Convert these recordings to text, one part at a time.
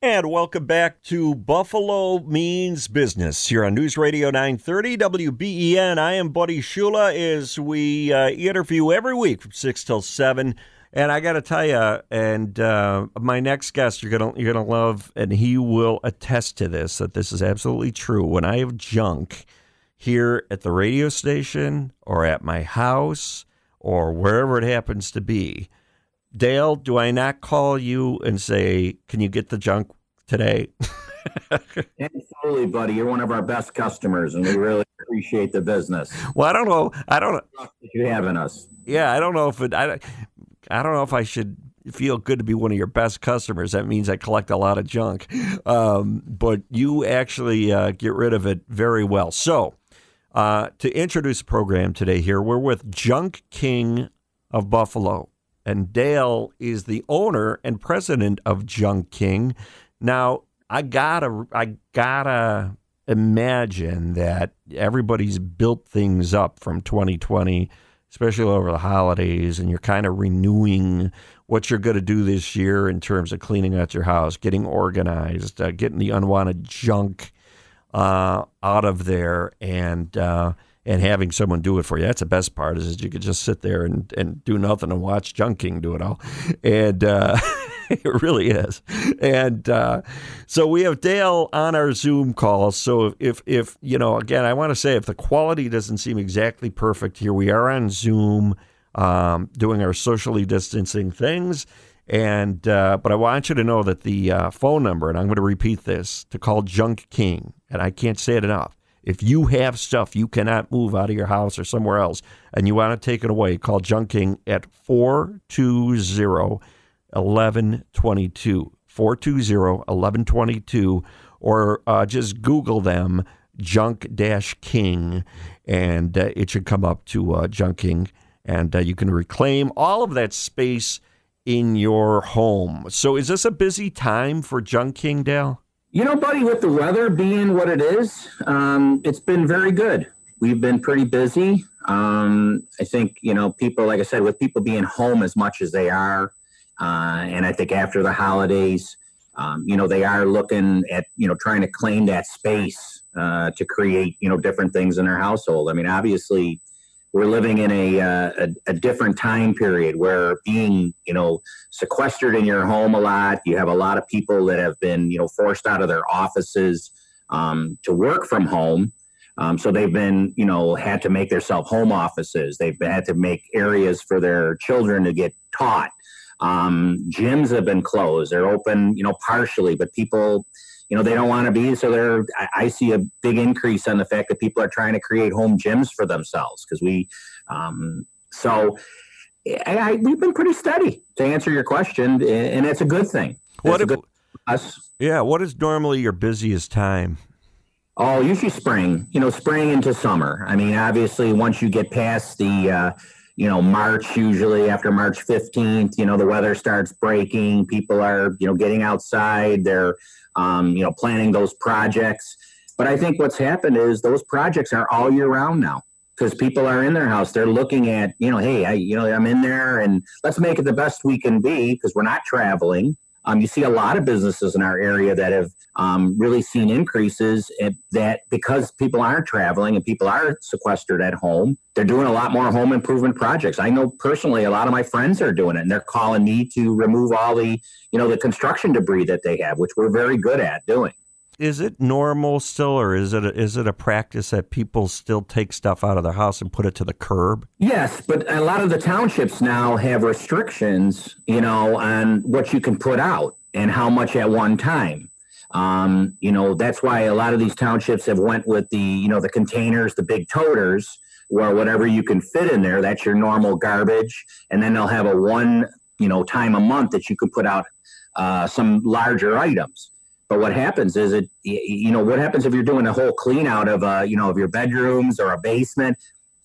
And welcome back to Buffalo Means Business here on News Radio 930 WBEN. I am Buddy Shula as we uh, interview every week from 6 till 7. And I got to tell you, and uh, my next guest you're gonna you're gonna love, and he will attest to this that this is absolutely true. When I have junk here at the radio station or at my house or wherever it happens to be, Dale, do I not call you and say, "Can you get the junk today?" Absolutely, buddy. You're one of our best customers, and we really appreciate the business. Well, I don't know. I don't know. You having us? Yeah, I don't know if it. I, I don't know if I should feel good to be one of your best customers. That means I collect a lot of junk, um, but you actually uh, get rid of it very well. So, uh, to introduce the program today, here we're with Junk King of Buffalo, and Dale is the owner and president of Junk King. Now, I gotta, I gotta imagine that everybody's built things up from 2020 especially over the holidays, and you're kind of renewing what you're going to do this year in terms of cleaning out your house, getting organized, uh, getting the unwanted junk uh, out of there, and uh, and having someone do it for you. That's the best part is you could just sit there and, and do nothing and watch Junk King do it all, and uh, it really is. And uh, so we have Dale on our Zoom call. So if if you know, again, I want to say if the quality doesn't seem exactly perfect here, we are on Zoom um, doing our socially distancing things. And uh, but I want you to know that the uh, phone number, and I'm going to repeat this to call Junk King, and I can't say it enough. If you have stuff you cannot move out of your house or somewhere else, and you want to take it away, call Junk King at 420 1122. 420 1122, or uh, just Google them, Junk King, and uh, it should come up to uh, Junk King, and uh, you can reclaim all of that space in your home. So, is this a busy time for Junk King, Dale? You know, buddy, with the weather being what it is, um, it's been very good. We've been pretty busy. Um, I think, you know, people, like I said, with people being home as much as they are, uh, and I think after the holidays, um, you know, they are looking at, you know, trying to claim that space uh, to create, you know, different things in their household. I mean, obviously, we're living in a, uh, a, a different time period where being, you know, sequestered in your home a lot. You have a lot of people that have been, you know, forced out of their offices um, to work from home. Um, so they've been, you know, had to make themselves home offices. They've had to make areas for their children to get taught. Um, gyms have been closed. They're open, you know, partially, but people, you know, they don't want to be. So they're, I, I, see a big increase on the fact that people are trying to create home gyms for themselves because we, um, so I, I, we've been pretty steady to answer your question, and it's a good thing. What if, us? Yeah. What is normally your busiest time? Oh, usually spring, you know, spring into summer. I mean, obviously, once you get past the, uh, you know, March, usually after March 15th, you know, the weather starts breaking. People are, you know, getting outside. They're, um, you know, planning those projects. But I think what's happened is those projects are all year round now because people are in their house. They're looking at, you know, hey, I, you know, I'm in there and let's make it the best we can be because we're not traveling. Um, you see a lot of businesses in our area that have um, really seen increases that because people aren't traveling and people are sequestered at home, they're doing a lot more home improvement projects. I know personally a lot of my friends are doing it and they're calling me to remove all the, you know, the construction debris that they have, which we're very good at doing is it normal still, or is it a, is it a practice that people still take stuff out of their house and put it to the curb? Yes, but a lot of the townships now have restrictions, you know, on what you can put out and how much at one time. Um, you know, that's why a lot of these townships have went with the, you know, the containers, the big toters, where whatever you can fit in there, that's your normal garbage, and then they'll have a one, you know, time a month that you can put out uh, some larger items. But what happens is it, you know, what happens if you're doing a whole clean out of, uh, you know, of your bedrooms or a basement?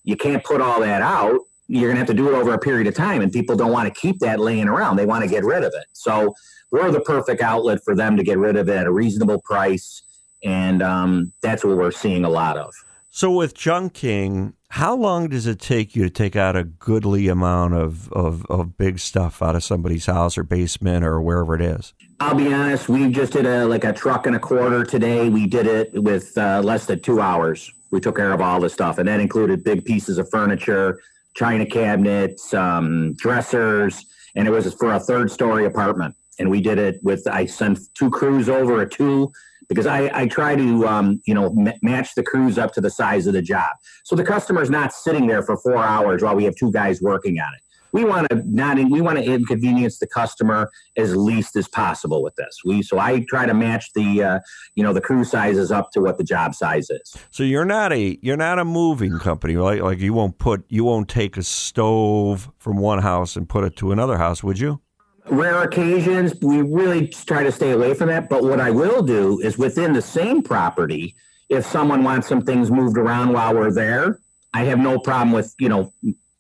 You can't put all that out. You're going to have to do it over a period of time, and people don't want to keep that laying around. They want to get rid of it. So we're the perfect outlet for them to get rid of it at a reasonable price, and um, that's what we're seeing a lot of. So with Junk King, how long does it take you to take out a goodly amount of, of, of big stuff out of somebody's house or basement or wherever it is? I'll be honest. We just did a like a truck and a quarter today. We did it with uh, less than two hours. We took care of all the stuff, and that included big pieces of furniture, china cabinets, um, dressers, and it was for a third story apartment. And we did it with I sent two crews over a two because I, I try to um, you know m- match the crews up to the size of the job. So the customer's not sitting there for four hours while we have two guys working on it we want to not we want to inconvenience the customer as least as possible with this. We so I try to match the uh, you know the crew sizes up to what the job size is. So you're not a you're not a moving company, right? Like you won't put you won't take a stove from one house and put it to another house, would you? Rare occasions, we really try to stay away from that. But what I will do is within the same property, if someone wants some things moved around while we're there, I have no problem with you know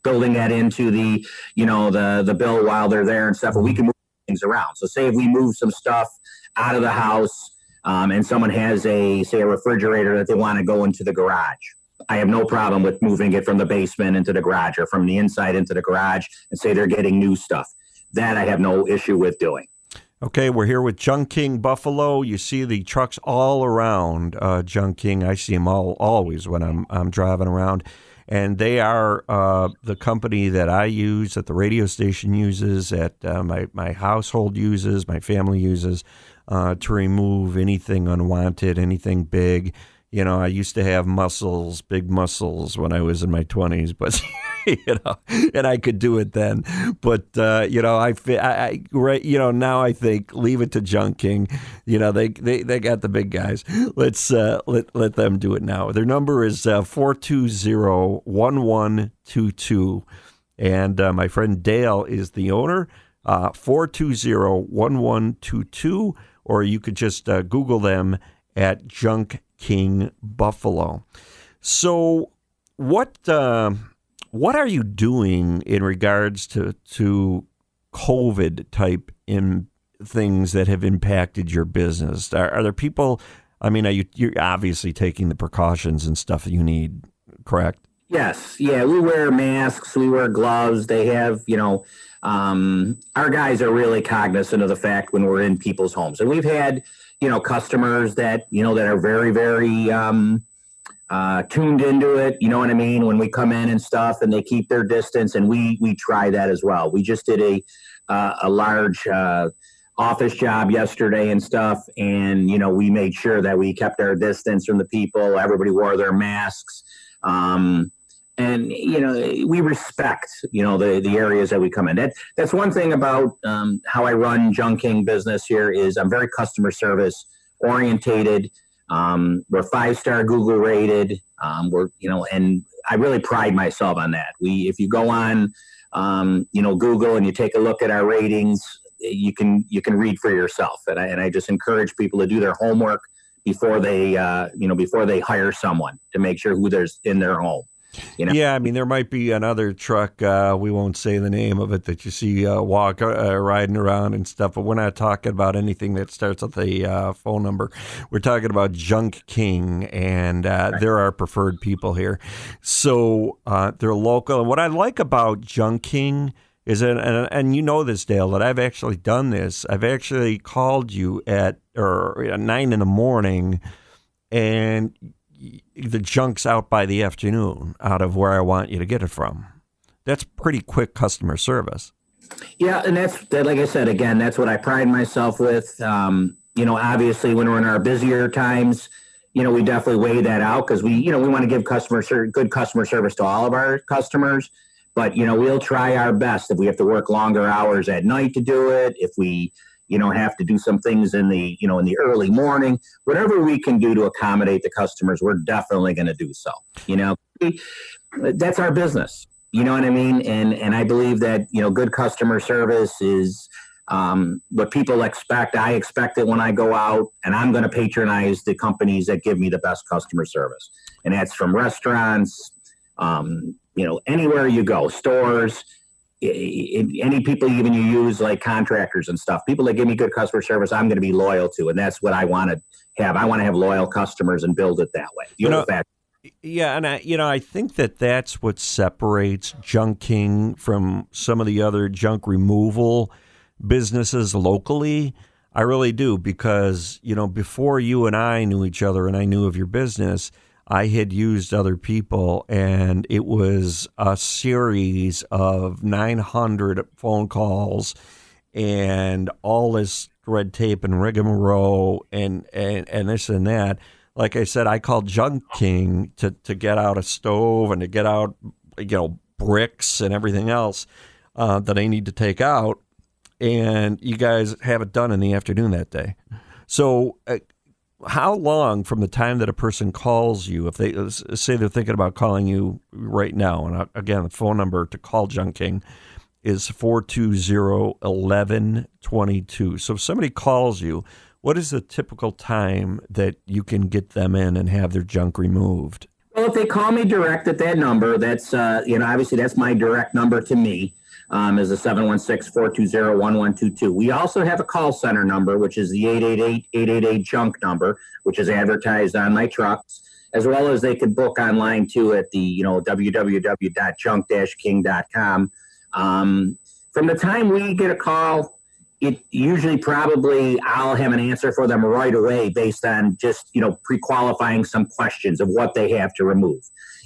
building that into the you know the the bill while they're there and stuff. But we can move things around. So say if we move some stuff out of the house um, and someone has a say a refrigerator that they want to go into the garage. I have no problem with moving it from the basement into the garage or from the inside into the garage and say they're getting new stuff. That I have no issue with doing. Okay, we're here with Junk King Buffalo. You see the trucks all around uh, Junk King. I see them all always when I'm I'm driving around and they are uh, the company that I use, that the radio station uses, that uh, my my household uses, my family uses uh, to remove anything unwanted, anything big. You know, I used to have muscles, big muscles, when I was in my twenties, but. you know, and I could do it then. But uh, you know, I, I, right, you know, now I think leave it to Junk King. You know, they they, they got the big guys. Let's uh, let let them do it now. Their number is uh, four two zero one one two two, and uh, my friend Dale is the owner. Uh, four two zero one one two two, or you could just uh, Google them at Junk King Buffalo. So, what? Uh, what are you doing in regards to to COVID type in things that have impacted your business? Are, are there people? I mean, are you you're obviously taking the precautions and stuff you need, correct? Yes, yeah, we wear masks, we wear gloves. They have, you know, um, our guys are really cognizant of the fact when we're in people's homes, and we've had, you know, customers that you know that are very, very um, uh, tuned into it. You know what I mean? When we come in and stuff, and they keep their distance, and we we try that as well. We just did a uh, a large uh, office job yesterday and stuff, and you know we made sure that we kept our distance from the people. Everybody wore their masks. Um, and you know we respect you know the the areas that we come in that that's one thing about um, how i run Junk King business here is i'm very customer service orientated um, we're five star Google rated. Um, we're you know, and I really pride myself on that. We if you go on um, you know Google and you take a look at our ratings, you can you can read for yourself. And I, and I just encourage people to do their homework before they uh, you know before they hire someone to make sure who there's in their home. You know? Yeah, I mean, there might be another truck. Uh, we won't say the name of it that you see uh, walk uh, riding around and stuff. But we're not talking about anything that starts with a uh, phone number. We're talking about Junk King, and uh, right. they're our preferred people here. So uh, they're local. And what I like about Junk King is it, and, and you know this, Dale, that I've actually done this. I've actually called you at or at nine in the morning, and the junk's out by the afternoon, out of where I want you to get it from. That's pretty quick customer service. Yeah, and that's that. Like I said, again, that's what I pride myself with. Um, you know, obviously, when we're in our busier times, you know, we definitely weigh that out because we, you know, we want to give customer ser- good customer service to all of our customers. But you know, we'll try our best if we have to work longer hours at night to do it. If we, you know, have to do some things in the, you know, in the early morning, whatever we can do to accommodate the customers, we're definitely going to do so. You know, that's our business. You know what I mean? And and I believe that you know, good customer service is um, what people expect. I expect it when I go out, and I'm going to patronize the companies that give me the best customer service, and that's from restaurants, um, you know, anywhere you go, stores, any people even you use like contractors and stuff, people that give me good customer service, I'm going to be loyal to, and that's what I want to have. I want to have loyal customers and build it that way. You, know, that. Yeah, and I, you know, I think that that's what separates Junk King from some of the other junk removal businesses locally. I really do because you know before you and I knew each other and I knew of your business, I had used other people, and it was a series of 900 phone calls and all this red tape and rigmarole and, and, and this and that. Like I said, I called Junk King to, to get out a stove and to get out, you know, bricks and everything else uh, that I need to take out. And you guys have it done in the afternoon that day. So uh, how long from the time that a person calls you, if they say they're thinking about calling you right now, and uh, again, the phone number to call Junk King is 420 1122. So if somebody calls you, what is the typical time that you can get them in and have their junk removed? Well, if they call me direct at that number, that's, uh, you know, obviously that's my direct number to me um, is a 716-420-1122. We also have a call center number, which is the 888-888 junk number, which is advertised on my trucks, as well as they could book online too at the, you know, www.junk-king.com. Um, from the time we get a call, it usually probably I'll have an answer for them right away based on just, you know, pre-qualifying some questions of what they have to remove.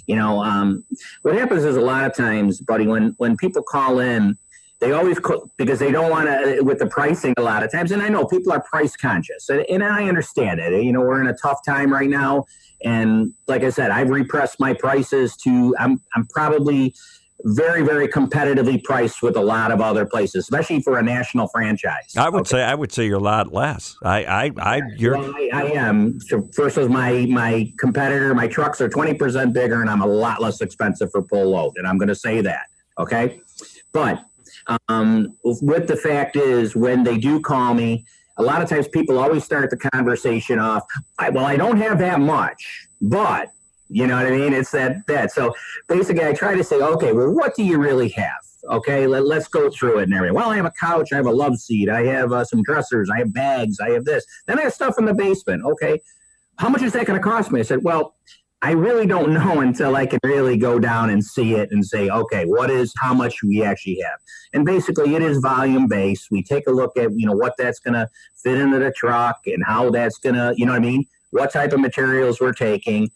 You know, um, what happens is a lot of times, buddy, when when people call in, they always because they don't want to with the pricing a lot of times. And I know people are price conscious, and, and I understand it. You know, we're in a tough time right now, and like I said, I've repressed my prices to. I'm I'm probably very, very competitively priced with a lot of other places, especially for a national franchise. I would okay. say I would say you're a lot less. I, I, I you're. Well, I, I, am. So first was my my competitor. My trucks are twenty percent bigger, and I'm a lot less expensive for pull load. And I'm going to say that. Okay, but um, with the fact is, when they do call me, a lot of times people always start the conversation off. well, I don't have that much, but you know what I mean? It's that that. So basically, I try to say, okay, well, what do you really have? Okay, let, us go through it and everything. Well, I have a couch, I have a love seat, I have uh, some dressers, I have bags, I have this. Then I have stuff in the basement. Okay, how much is that going to cost me? I said, well, I really don't know until I can really go down and see it and say, okay, what is how much we actually have? And basically, it is volume based. We take a look at you know what that's going to fit into the truck and how that's going to you know what I mean. What type of materials we're taking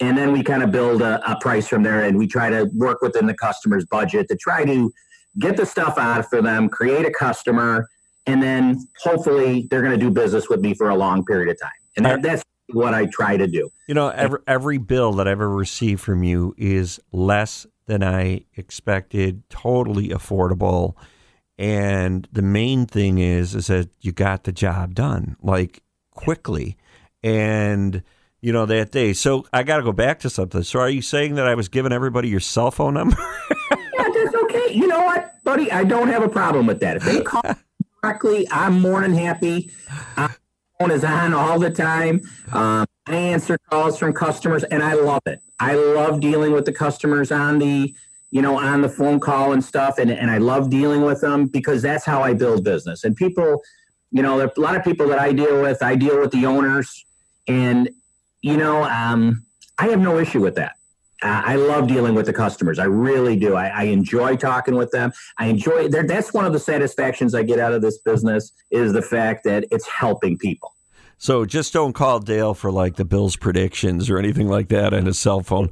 and then we kind of build a, a, price from there and we try to work within the customer's budget to try to get the stuff out for them create a customer and then hopefully they're going to do business with me for a long period of time. And that, that's what i try to do. You know every, every bill that i've ever received from you is less than i expected totally affordable. And the main thing is is that you got the job done like quickly. And you know, that day. So I got to go back to something. So are you saying that I was giving everybody your cell phone number? yeah, that's okay. You know what, buddy? I don't have a problem with that. If they call directly, I'm more than happy. My phone is on all the time. Um, I answer calls from customers, and I love it. I love dealing with the customers on the you know, on the phone call and stuff. And, and I love dealing with them because that's how I build business. And people, you know, a lot of people that I deal with. I deal with the owners, and you know, um, I have no issue with that. Uh, I love dealing with the customers. I really do. I, I enjoy talking with them. I enjoy. That's one of the satisfactions I get out of this business is the fact that it's helping people. So just don't call Dale for like the Bills predictions or anything like that on his cell phone.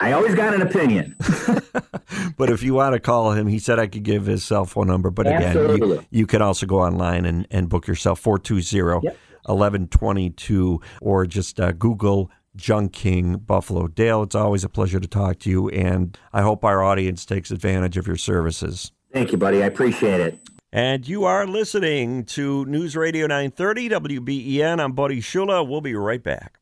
I always got an opinion. but if you want to call him, he said I could give his cell phone number. But again, you, you can also go online and, and book yourself 420 Yep. 1122 or just uh, Google Junk King Buffalo Dale. It's always a pleasure to talk to you. And I hope our audience takes advantage of your services. Thank you, buddy. I appreciate it. And you are listening to News Radio 930 WBEN. I'm Buddy Shula. We'll be right back.